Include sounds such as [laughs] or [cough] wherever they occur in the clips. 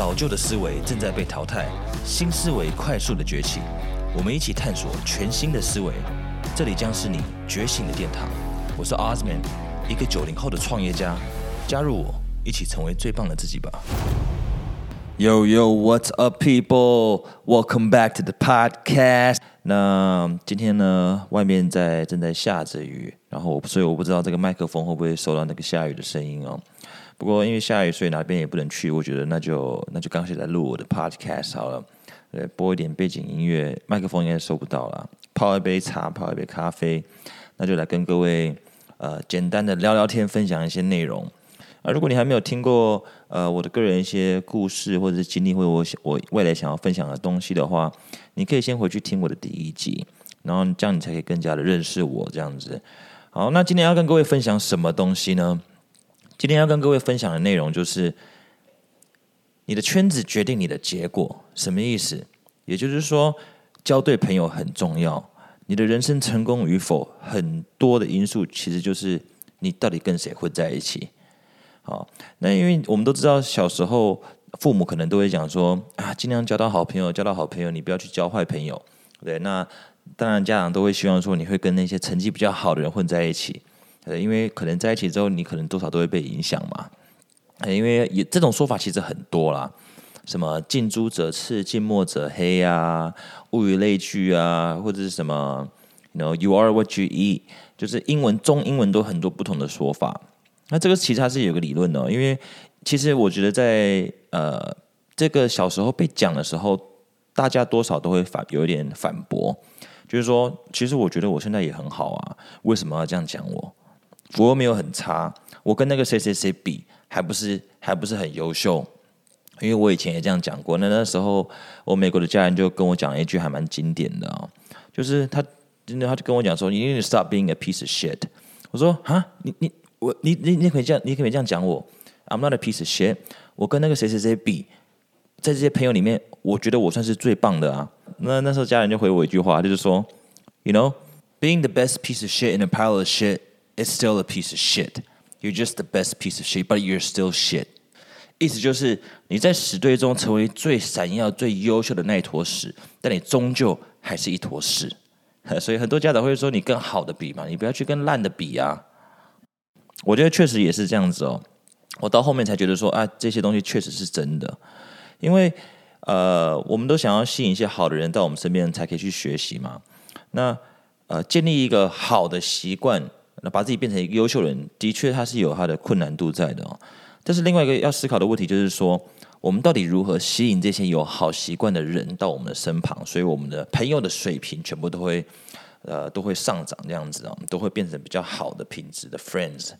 老旧的思维正在被淘汰，新思维快速的崛起。我们一起探索全新的思维，这里将是你觉醒的殿堂。我是 Osman，一个九零后的创业家。加入我，一起成为最棒的自己吧。Yo yo, what's up, people? Welcome back to the podcast. 那今天呢，外面在正在下着雨，然后所以我不知道这个麦克风会不会收到那个下雨的声音哦。不过因为下雨，所以哪边也不能去。我觉得那就那就干脆来录我的 podcast 好了。对，播一点背景音乐，麦克风应该收不到了。泡一杯茶，泡一杯咖啡，那就来跟各位呃简单的聊聊天，分享一些内容。啊，如果你还没有听过呃我的个人一些故事或者是经历，或者我我未来想要分享的东西的话，你可以先回去听我的第一集，然后这样你才可以更加的认识我这样子。好，那今天要跟各位分享什么东西呢？今天要跟各位分享的内容就是，你的圈子决定你的结果，什么意思？也就是说，交对朋友很重要。你的人生成功与否，很多的因素其实就是你到底跟谁混在一起。好，那因为我们都知道，小时候父母可能都会讲说啊，尽量交到好朋友，交到好朋友，你不要去交坏朋友。对，那当然家长都会希望说，你会跟那些成绩比较好的人混在一起。呃，因为可能在一起之后，你可能多少都会被影响嘛。因为也这种说法其实很多啦，什么近朱者赤，近墨者黑啊，物以类聚啊，或者是什么，you know you are what you eat，就是英文中英文都很多不同的说法。那这个其实它是有个理论的，因为其实我觉得在呃这个小时候被讲的时候，大家多少都会反有一点反驳，就是说，其实我觉得我现在也很好啊，为什么要这样讲我？我又没有很差，我跟那个谁谁谁比，还不是还不是很优秀。因为我以前也这样讲过。那那时候，我美国的家人就跟我讲一句还蛮经典的啊，就是他真的他就跟我讲说：“你 need to stop being a piece of shit。”我说：“啊，你你我你你你可以这样，你可以这样讲我？I'm not a piece of shit。我跟那个谁谁谁比，在这些朋友里面，我觉得我算是最棒的啊。”那那时候家人就回我一句话，就是说：“You know, being the best piece of shit in a pile of shit。” It's still a piece of shit. You're just the best piece of shit, but you're still shit. 意思就是你在屎堆中成为最闪耀、最优秀的那一坨屎，但你终究还是一坨屎。[laughs] 所以很多家长会说：“你跟好的比嘛，你不要去跟烂的比啊。”我觉得确实也是这样子哦。我到后面才觉得说：“啊，这些东西确实是真的。”因为呃，我们都想要吸引一些好的人到我们身边，才可以去学习嘛。那呃，建立一个好的习惯。那把自己变成一个优秀人，的确它是有它的困难度在的哦。但是另外一个要思考的问题就是说，我们到底如何吸引这些有好习惯的人到我们的身旁？所以我们的朋友的水平全部都会呃都会上涨，这样子啊，都会变成比较好的品质的 friends。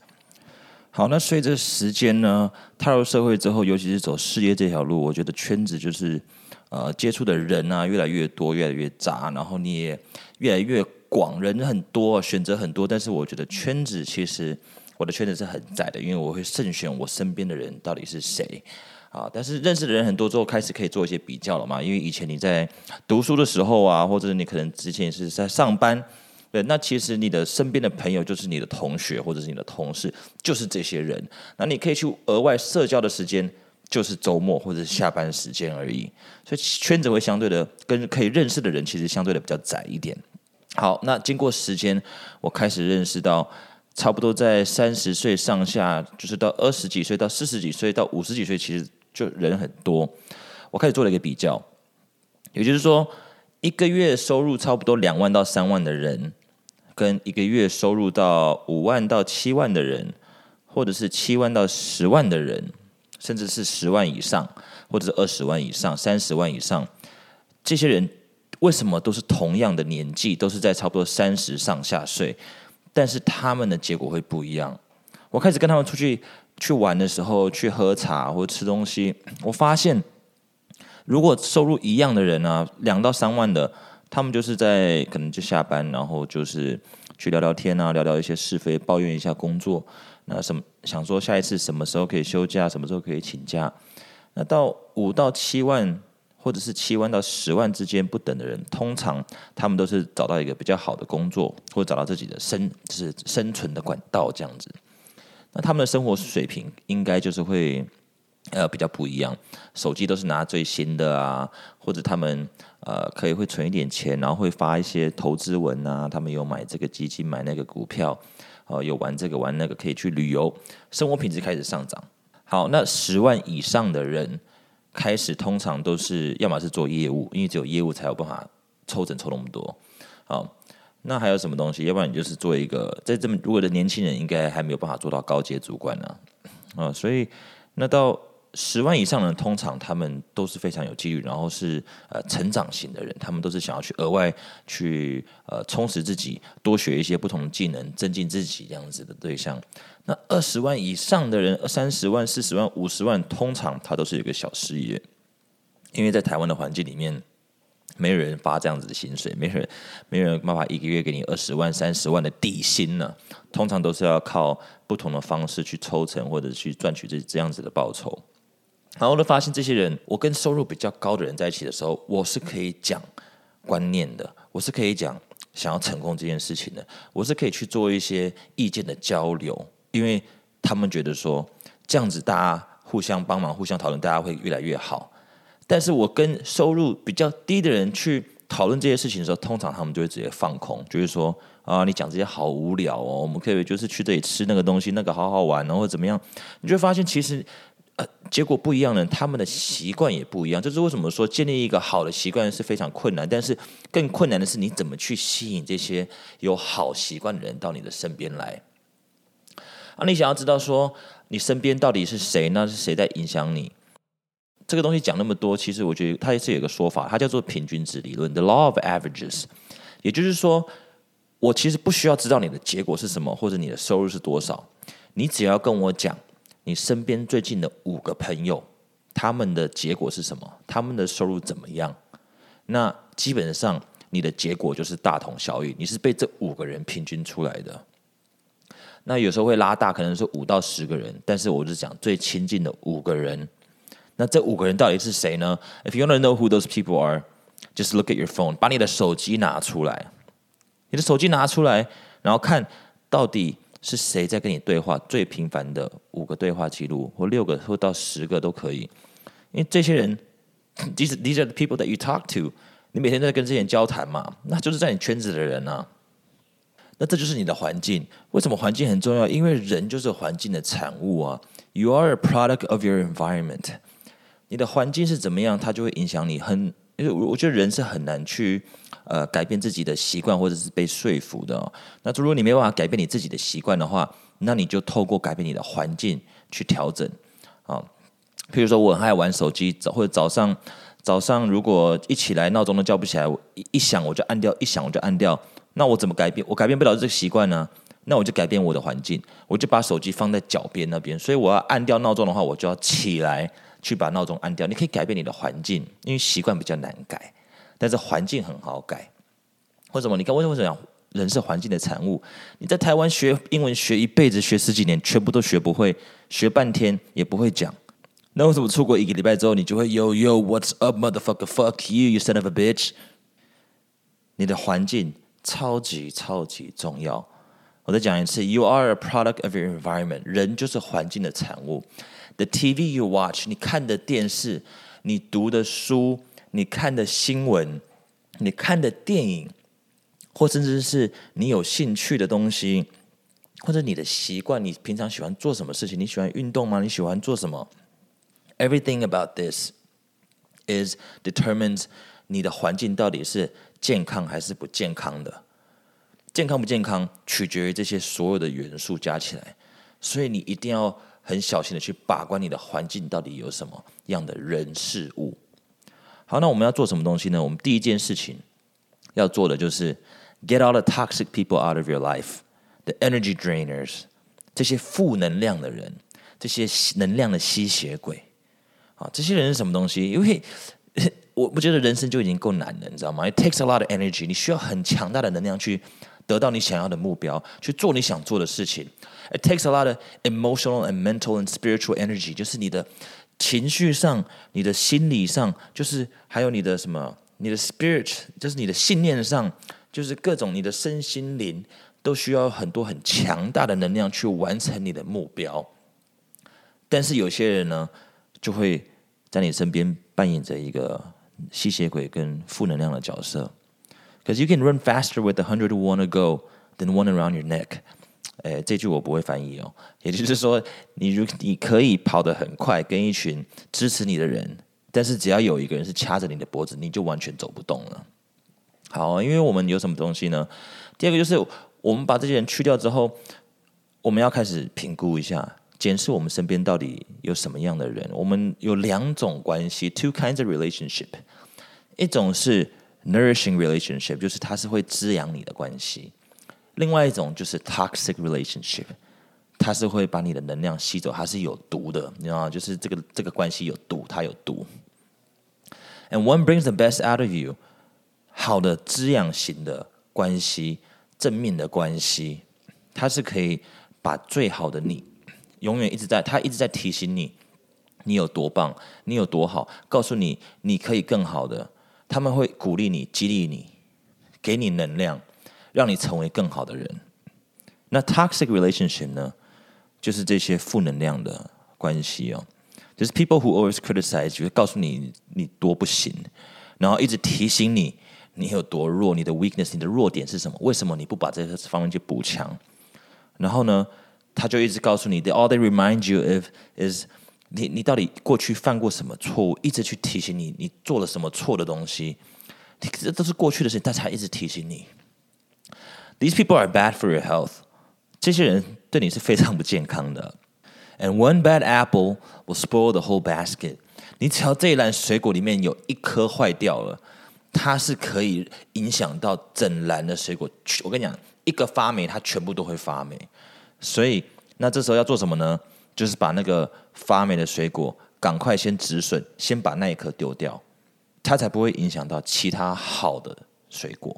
好，那随着时间呢，踏入社会之后，尤其是走事业这条路，我觉得圈子就是呃接触的人啊越来越多，越来越杂，然后你也越来越。广人很多，选择很多，但是我觉得圈子其实我的圈子是很窄的，因为我会慎选我身边的人到底是谁啊。但是认识的人很多之后，开始可以做一些比较了嘛。因为以前你在读书的时候啊，或者你可能之前是在上班，对，那其实你的身边的朋友就是你的同学或者是你的同事，就是这些人。那你可以去额外社交的时间，就是周末或者是下班时间而已。所以圈子会相对的跟可以认识的人，其实相对的比较窄一点。好，那经过时间，我开始认识到，差不多在三十岁上下，就是到二十几岁到四十几岁到五十几岁，其实就人很多。我开始做了一个比较，也就是说，一个月收入差不多两万到三万的人，跟一个月收入到五万到七万的人，或者是七万到十万的人，甚至是十万以上，或者是二十万以上、三十万以上，这些人。为什么都是同样的年纪，都是在差不多三十上下岁，但是他们的结果会不一样？我开始跟他们出去去玩的时候，去喝茶或吃东西，我发现，如果收入一样的人啊，两到三万的，他们就是在可能就下班，然后就是去聊聊天啊，聊聊一些是非，抱怨一下工作，那什么想说下一次什么时候可以休假，什么时候可以请假？那到五到七万。或者是七万到十万之间不等的人，通常他们都是找到一个比较好的工作，或者找到自己的生就是生存的管道这样子。那他们的生活水平应该就是会呃比较不一样，手机都是拿最新的啊，或者他们呃可以会存一点钱，然后会发一些投资文啊，他们有买这个基金，买那个股票，呃有玩这个玩那个，可以去旅游，生活品质开始上涨。好，那十万以上的人开始通常都是要么是做业务，因为只有业务才有办法抽整抽那么多。好，那还有什么东西？要不然你就是做一个在这么如果的年轻人应该还没有办法做到高阶主管呢？啊，所以那到。十万以上的，通常他们都是非常有纪律，然后是呃成长型的人，他们都是想要去额外去呃充实自己，多学一些不同的技能，增进自己这样子的对象。那二十万以上的人，三十万、四十万、五十万，通常他都是一个小事业，因为在台湾的环境里面，没有人发这样子的薪水，没人没人办法一个月给你二十万、三十万的底薪呢，通常都是要靠不同的方式去抽成或者去赚取这这样子的报酬。然后呢，发现这些人，我跟收入比较高的人在一起的时候，我是可以讲观念的，我是可以讲想要成功这件事情的，我是可以去做一些意见的交流，因为他们觉得说这样子大家互相帮忙、互相讨论，大家会越来越好。但是我跟收入比较低的人去讨论这些事情的时候，通常他们就会直接放空，就是说啊，你讲这些好无聊哦，我们可以就是去这里吃那个东西，那个好好玩，然后怎么样？你就会发现其实。结果不一样呢，他们的习惯也不一样。这是为什么说建立一个好的习惯是非常困难？但是更困难的是，你怎么去吸引这些有好习惯的人到你的身边来？啊，你想要知道说你身边到底是谁？那是谁在影响你？这个东西讲那么多，其实我觉得它也是有个说法，它叫做平均值理论 （the law of averages）。也就是说，我其实不需要知道你的结果是什么，或者你的收入是多少，你只要跟我讲。你身边最近的五个朋友，他们的结果是什么？他们的收入怎么样？那基本上你的结果就是大同小异。你是被这五个人平均出来的。那有时候会拉大，可能是五到十个人，但是我是讲最亲近的五个人。那这五个人到底是谁呢？If you want to know who those people are, just look at your phone，把你的手机拿出来，你的手机拿出来，然后看到底。是谁在跟你对话？最频繁的五个对话记录，或六个，或到十个都可以。因为这些人，[clears throat] these these are the people that you talk to，你每天都在跟这些人交谈嘛，那就是在你圈子的人啊。那这就是你的环境。为什么环境很重要？因为人就是环境的产物啊。You are a product of your environment。你的环境是怎么样，它就会影响你。很，因为我觉得人是很难去。呃，改变自己的习惯，或者是被说服的。那如果你没办法改变你自己的习惯的话，那你就透过改变你的环境去调整。啊，譬如说我很爱玩手机，早或者早上早上如果一起来闹钟都叫不起来，我一一响我就按掉，一响我就按掉。那我怎么改变？我改变不了这个习惯呢？那我就改变我的环境，我就把手机放在脚边那边。所以我要按掉闹钟的话，我就要起来去把闹钟按掉。你可以改变你的环境，因为习惯比较难改。但是环境很好改，为什么？你看，为什么讲人是环境的产物？你在台湾学英文学一辈子，学十几年，全部都学不会，学半天也不会讲。那为什么出国一个礼拜之后，你就会 Yo Yo What's up, motherfucker? Fuck you, you son of a bitch！你的环境超级超级重要。我再讲一次，You are a product of your environment。人就是环境的产物。The TV you watch，你看的电视，你读的书。你看的新闻，你看的电影，或甚至是你有兴趣的东西，或者你的习惯，你平常喜欢做什么事情？你喜欢运动吗？你喜欢做什么？Everything about this is determines 你的环境到底是健康还是不健康的。健康不健康取决于这些所有的元素加起来，所以你一定要很小心的去把关你的环境到底有什么样的人事物。好，那我们要做什么东西呢？我们第一件事情要做的就是 get all the toxic people out of your life，the energy drainers，这些负能量的人，这些能量的吸血鬼啊，这些人是什么东西？因为 [laughs] 我不觉得人生就已经够难了，你知道吗？It takes a lot of energy，你需要很强大的能量去得到你想要的目标，去做你想做的事情。It takes a lot of emotional and mental and spiritual energy，就是你的。情绪上，你的心理上，就是还有你的什么，你的 spirit，就是你的信念上，就是各种你的身心灵，都需要很多很强大的能量去完成你的目标。但是有些人呢，就会在你身边扮演着一个吸血鬼跟负能量的角色。Because you can run faster with a hundred who wanna go than one around your neck。哎，这句我不会翻译哦。也就是说，你如你可以跑得很快，跟一群支持你的人，但是只要有一个人是掐着你的脖子，你就完全走不动了。好，因为我们有什么东西呢？第二个就是我们把这些人去掉之后，我们要开始评估一下。检视我们身边到底有什么样的人。我们有两种关系，two kinds of relationship。一种是 nourishing relationship，就是它是会滋养你的关系；另外一种就是 toxic relationship，它是会把你的能量吸走，它是有毒的，你知道吗？就是这个这个关系有毒，它有毒。And one brings the best out of you，好的滋养型的关系，正面的关系，它是可以把最好的你。永远一直在，它一直在提醒你，你有多棒，你有多好，告诉你你可以更好的。他们会鼓励你，激励你，给你能量，让你成为更好的人。那 toxic relationship 呢，就是这些负能量的关系哦，就是 people who always criticize，就告诉你你多不行，然后一直提醒你你有多弱，你的 weakness，你的弱点是什么？为什么你不把这些方面去补强？然后呢？他就一直告诉你，they all they remind you of is 你你到底过去犯过什么错误，一直去提醒你，你做了什么错的东西，这都是过去的事情，他才一直提醒你。These people are bad for your health，这些人对你是非常不健康的。And one bad apple will spoil the whole basket。你只要这一篮水果里面有一颗坏掉了，它是可以影响到整篮的水果。我跟你讲，一个发霉，它全部都会发霉。所以，那这时候要做什么呢？就是把那个发霉的水果赶快先止损，先把那一颗丢掉，它才不会影响到其他好的水果，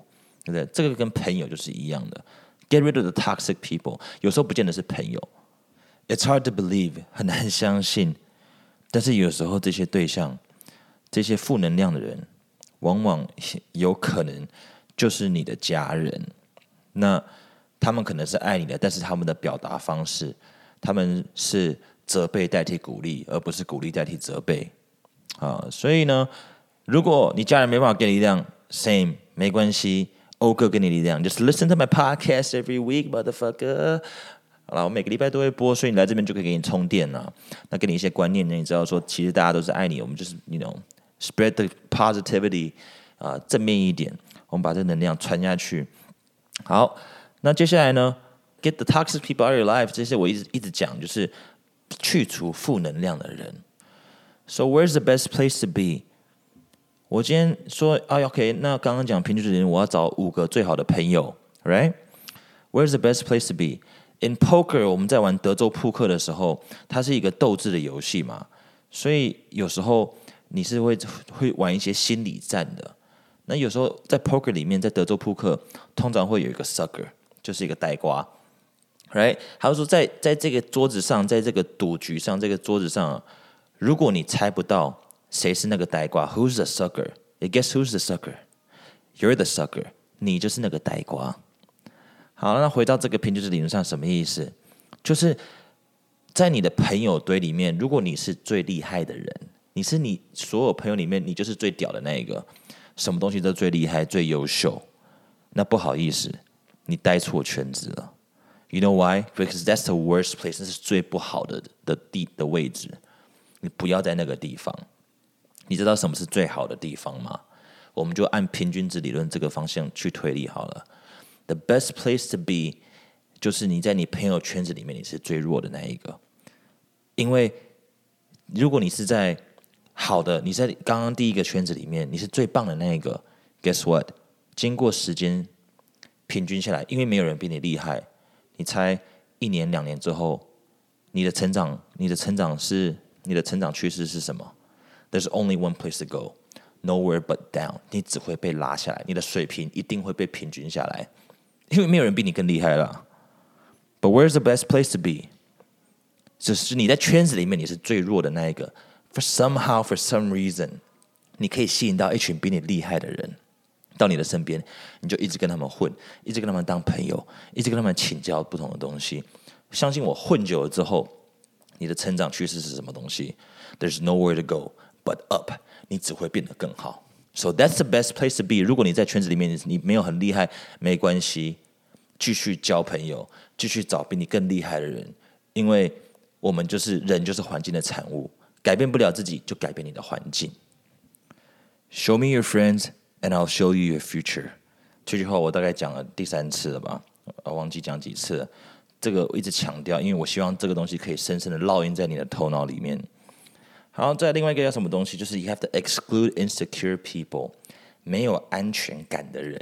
对不对？这个跟朋友就是一样的，get rid of the toxic people。有时候不见得是朋友，it's hard to believe，很难相信。但是有时候这些对象，这些负能量的人，往往有可能就是你的家人。那。他们可能是爱你的，但是他们的表达方式，他们是责备代替鼓励，而不是鼓励代替责备。啊，所以呢，如果你家人没办法给你力量，same 没关系，欧哥给你力量，just listen to my podcast every week, motherfucker。好了，我每个礼拜都会播，所以你来这边就可以给你充电了。那给你一些观念，你知道说，其实大家都是爱你，我们就是那种 spread the positivity 啊，正面一点，我们把这能量传下去。好。那接下来呢？Get the toxic people out of your life，这些我一直一直讲，就是去除负能量的人。So where's the best place to be？我今天说啊，OK，那刚刚讲平均值人，我要找五个最好的朋友，Right？Where's the best place to be？In poker，我们在玩德州扑克的时候，它是一个斗智的游戏嘛，所以有时候你是会会玩一些心理战的。那有时候在 poker 里面，在德州扑克，通常会有一个 sucker。就是一个呆瓜，right？还有说，在在这个桌子上，在这个赌局上，这个桌子上，如果你猜不到谁是那个呆瓜，Who's the sucker？I guess who's the sucker？You're the sucker，你就是那个呆瓜。好，那回到这个平均值理论上，什么意思？就是在你的朋友堆里面，如果你是最厉害的人，你是你所有朋友里面，你就是最屌的那一个，什么东西都最厉害、最优秀，那不好意思。你待错圈子了，You know why? Because that's the worst place，那是最不好的的地的位置。你不要在那个地方。你知道什么是最好的地方吗？我们就按平均值理论这个方向去推理好了。The best place to be，就是你在你朋友圈子里面你是最弱的那一个。因为如果你是在好的，你在刚刚第一个圈子里面你是最棒的那一个，Guess what？经过时间。平均下来，因为没有人比你厉害，你猜一年两年之后，你的成长，你的成长是你的成长趋势是什么？There's only one place to go, nowhere but down。你只会被拉下来，你的水平一定会被平均下来，因为没有人比你更厉害了。But where's the best place to be？就是你在圈子里面你是最弱的那一个，For somehow, for some reason，你可以吸引到一群比你厉害的人。到你的身边，你就一直跟他们混，一直跟他们当朋友，一直跟他们请教不同的东西。相信我，混久了之后，你的成长趋势是什么东西？There's nowhere to go but up，你只会变得更好。So that's the best place to be。如果你在圈子里面你没有很厉害，没关系，继续交朋友，继续找比你更厉害的人，因为我们就是人，就是环境的产物，改变不了自己，就改变你的环境。Show me your friends, and I'll show you your future。这句话我大概讲了第三次了吧？我忘记讲几次了。这个我一直强调，因为我希望这个东西可以深深的烙印在你的头脑里面。好，再另外一个叫什么东西？就是 you have to exclude insecure people，没有安全感的人。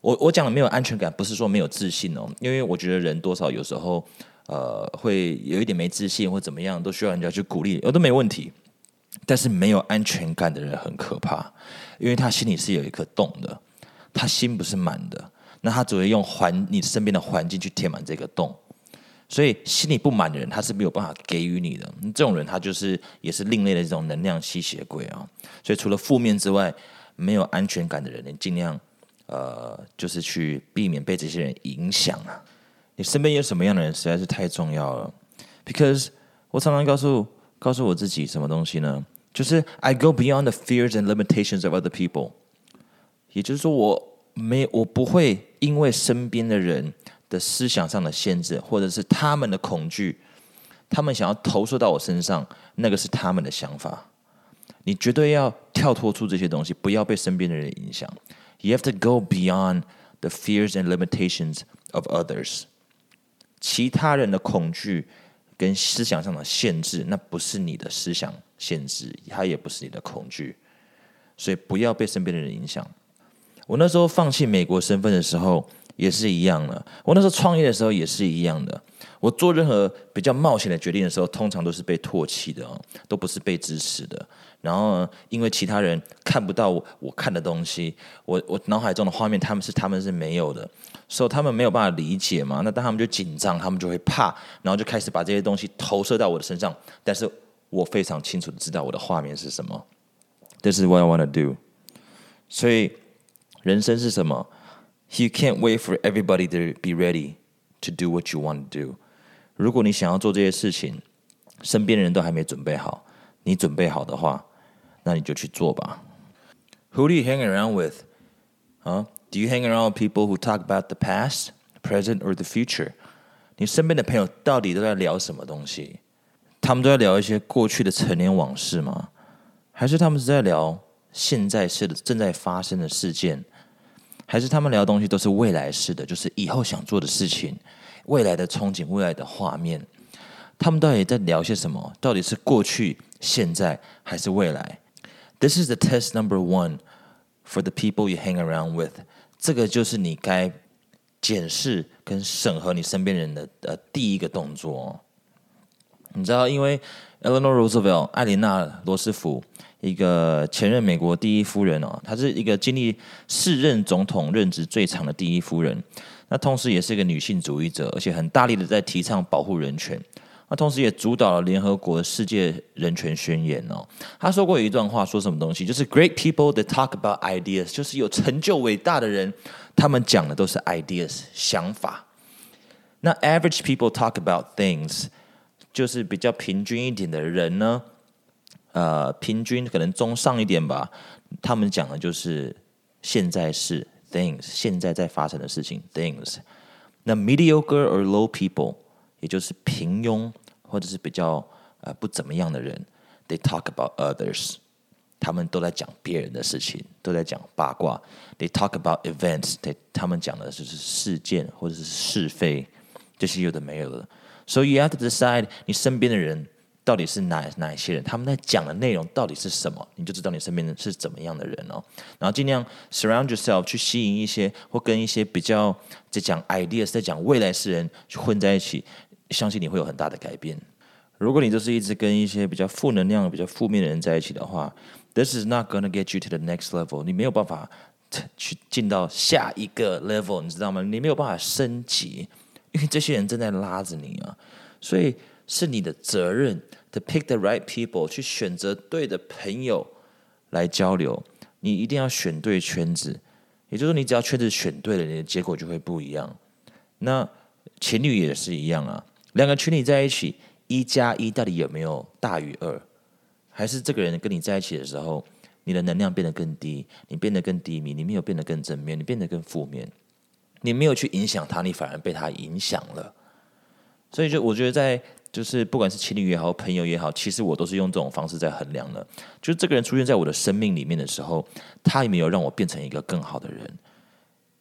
我我讲的没有安全感，不是说没有自信哦，因为我觉得人多少有时候呃会有一点没自信或怎么样，都需要人家去鼓励，我都没问题。但是没有安全感的人很可怕，因为他心里是有一颗洞的，他心不是满的。那他只会用环你身边的环境去填满这个洞，所以心里不满的人，他是没有办法给予你的。这种人，他就是也是另类的这种能量吸血鬼啊。所以除了负面之外，没有安全感的人，你尽量呃，就是去避免被这些人影响啊。你身边有什么样的人，实在是太重要了。Because 我常常告诉告诉我自己什么东西呢？就是 I go beyond the fears and limitations of other people。也就是说我。没，我不会因为身边的人的思想上的限制，或者是他们的恐惧，他们想要投射到我身上，那个是他们的想法。你绝对要跳脱出这些东西，不要被身边的人影响。You have to go beyond the fears and limitations of others。其他人的恐惧跟思想上的限制，那不是你的思想限制，它也不是你的恐惧，所以不要被身边的人影响。我那时候放弃美国身份的时候也是一样的，我那时候创业的时候也是一样的。我做任何比较冒险的决定的时候，通常都是被唾弃的哦，都不是被支持的。然后因为其他人看不到我我看的东西，我我脑海中的画面，他们是他们是没有的，所以他们没有办法理解嘛。那当他们就紧张，他们就会怕，然后就开始把这些东西投射到我的身上。但是我非常清楚的知道我的画面是什么。This is what I want to do。所以。人生是什么？You can't wait for everybody to be ready to do what you want to do。如果你想要做这些事情，身边的人都还没准备好，你准备好的话，那你就去做吧。Who do you hang around with? Huh? Do you hang around with people who talk about the past, present, or the future? 你身边的朋友到底都在聊什么东西？他们都在聊一些过去的陈年往事吗？还是他们是在聊？现在式的正在发生的事件，还是他们聊的东西都是未来式的，就是以后想做的事情，未来的憧憬，未来的画面。他们到底在聊些什么？到底是过去、现在还是未来？This is the test number one for the people you hang around with。这个就是你该检视跟审核你身边人的呃第一个动作。你知道，因为 Eleanor Roosevelt 艾琳娜罗斯福。一个前任美国第一夫人哦，她是一个经历四任总统任职最长的第一夫人。那同时也是一个女性主义者，而且很大力的在提倡保护人权。那同时也主导了联合国世界人权宣言哦。她说过一段话，说什么东西？就是 Great people that talk about ideas，就是有成就伟大的人，他们讲的都是 ideas 想法。那 Average people talk about things，就是比较平均一点的人呢？呃，平均可能中上一点吧。他们讲的就是现在是 things，现在在发生的事情 things。那 mediocre or low people，也就是平庸或者是比较呃不怎么样的人，they talk about others，他们都在讲别人的事情，都在讲八卦。They talk about events，他他们讲的就是事件或者是是非，这些有的没有的。So you have to decide，你身边的人。 到底是哪哪一些人？他们在讲的内容到底是什么？你就知道你身边的是怎么样的人哦。然后尽量 surround yourself 去吸引一些或跟一些比较在讲 ideas、在讲未来世人去混在一起，相信你会有很大的改变。如果你就是一直跟一些比较负能量、比较负面的人在一起的话，this is not gonna get you to the next level。你没有办法去进到下一个 level，你知道吗？你没有办法升级，因为这些人正在拉着你啊。所以是你的责任。To pick the right people，去选择对的朋友来交流。你一定要选对圈子，也就是说，你只要圈子选对了，你的结果就会不一样。那情侣也是一样啊，两个情侣在一起，一加一到底有没有大于二？还是这个人跟你在一起的时候，你的能量变得更低，你变得更低迷，你没有变得更正面，你变得更负面，你没有去影响他，你反而被他影响了。所以就我觉得，在就是不管是情侣也好，朋友也好，其实我都是用这种方式在衡量的。就是这个人出现在我的生命里面的时候，他有没有让我变成一个更好的人？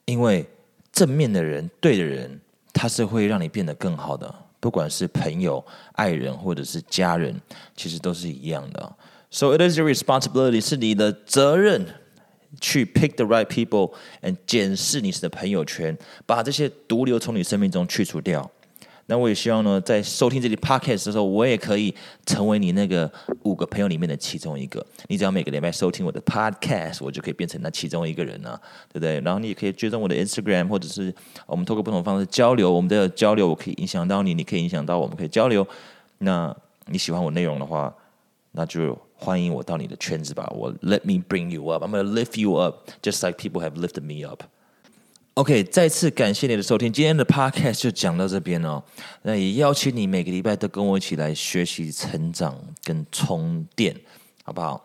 因为正面的人、对的人，他是会让你变得更好的。不管是朋友、爱人或者是家人，其实都是一样的。So it is your responsibility，是你的责任去 pick the right people，and 检视你的朋友圈，把这些毒瘤从你生命中去除掉。那我也希望呢，在收听这里 podcast 的时候，我也可以成为你那个五个朋友里面的其中一个。你只要每个礼拜收听我的 podcast，我就可以变成那其中一个人啊，对不对？然后你也可以追踪我的 Instagram，或者是我们透过不同方式交流。我们的交流，我可以影响到你，你可以影响到我们，可以交流。那你喜欢我内容的话，那就欢迎我到你的圈子吧。我 Let me bring you up，I'm gonna lift you up，just like people have lifted me up。OK，再次感谢你的收听，今天的 Podcast 就讲到这边哦。那也邀请你每个礼拜都跟我一起来学习、成长跟充电，好不好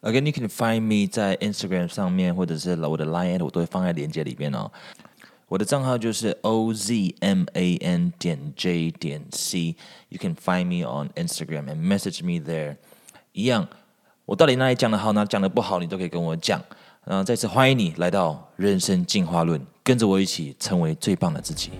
？Again, you can find me 在 Instagram 上面，或者是我的 Line，我都会放在链接里面哦。我的账号就是 OZMAN 点 J 点 C。You can find me on Instagram and message me there。一样，我到底哪里讲的好，哪讲的不好，你都可以跟我讲。嗯再次欢迎你来到人生进化论，跟着我一起成为最棒的自己。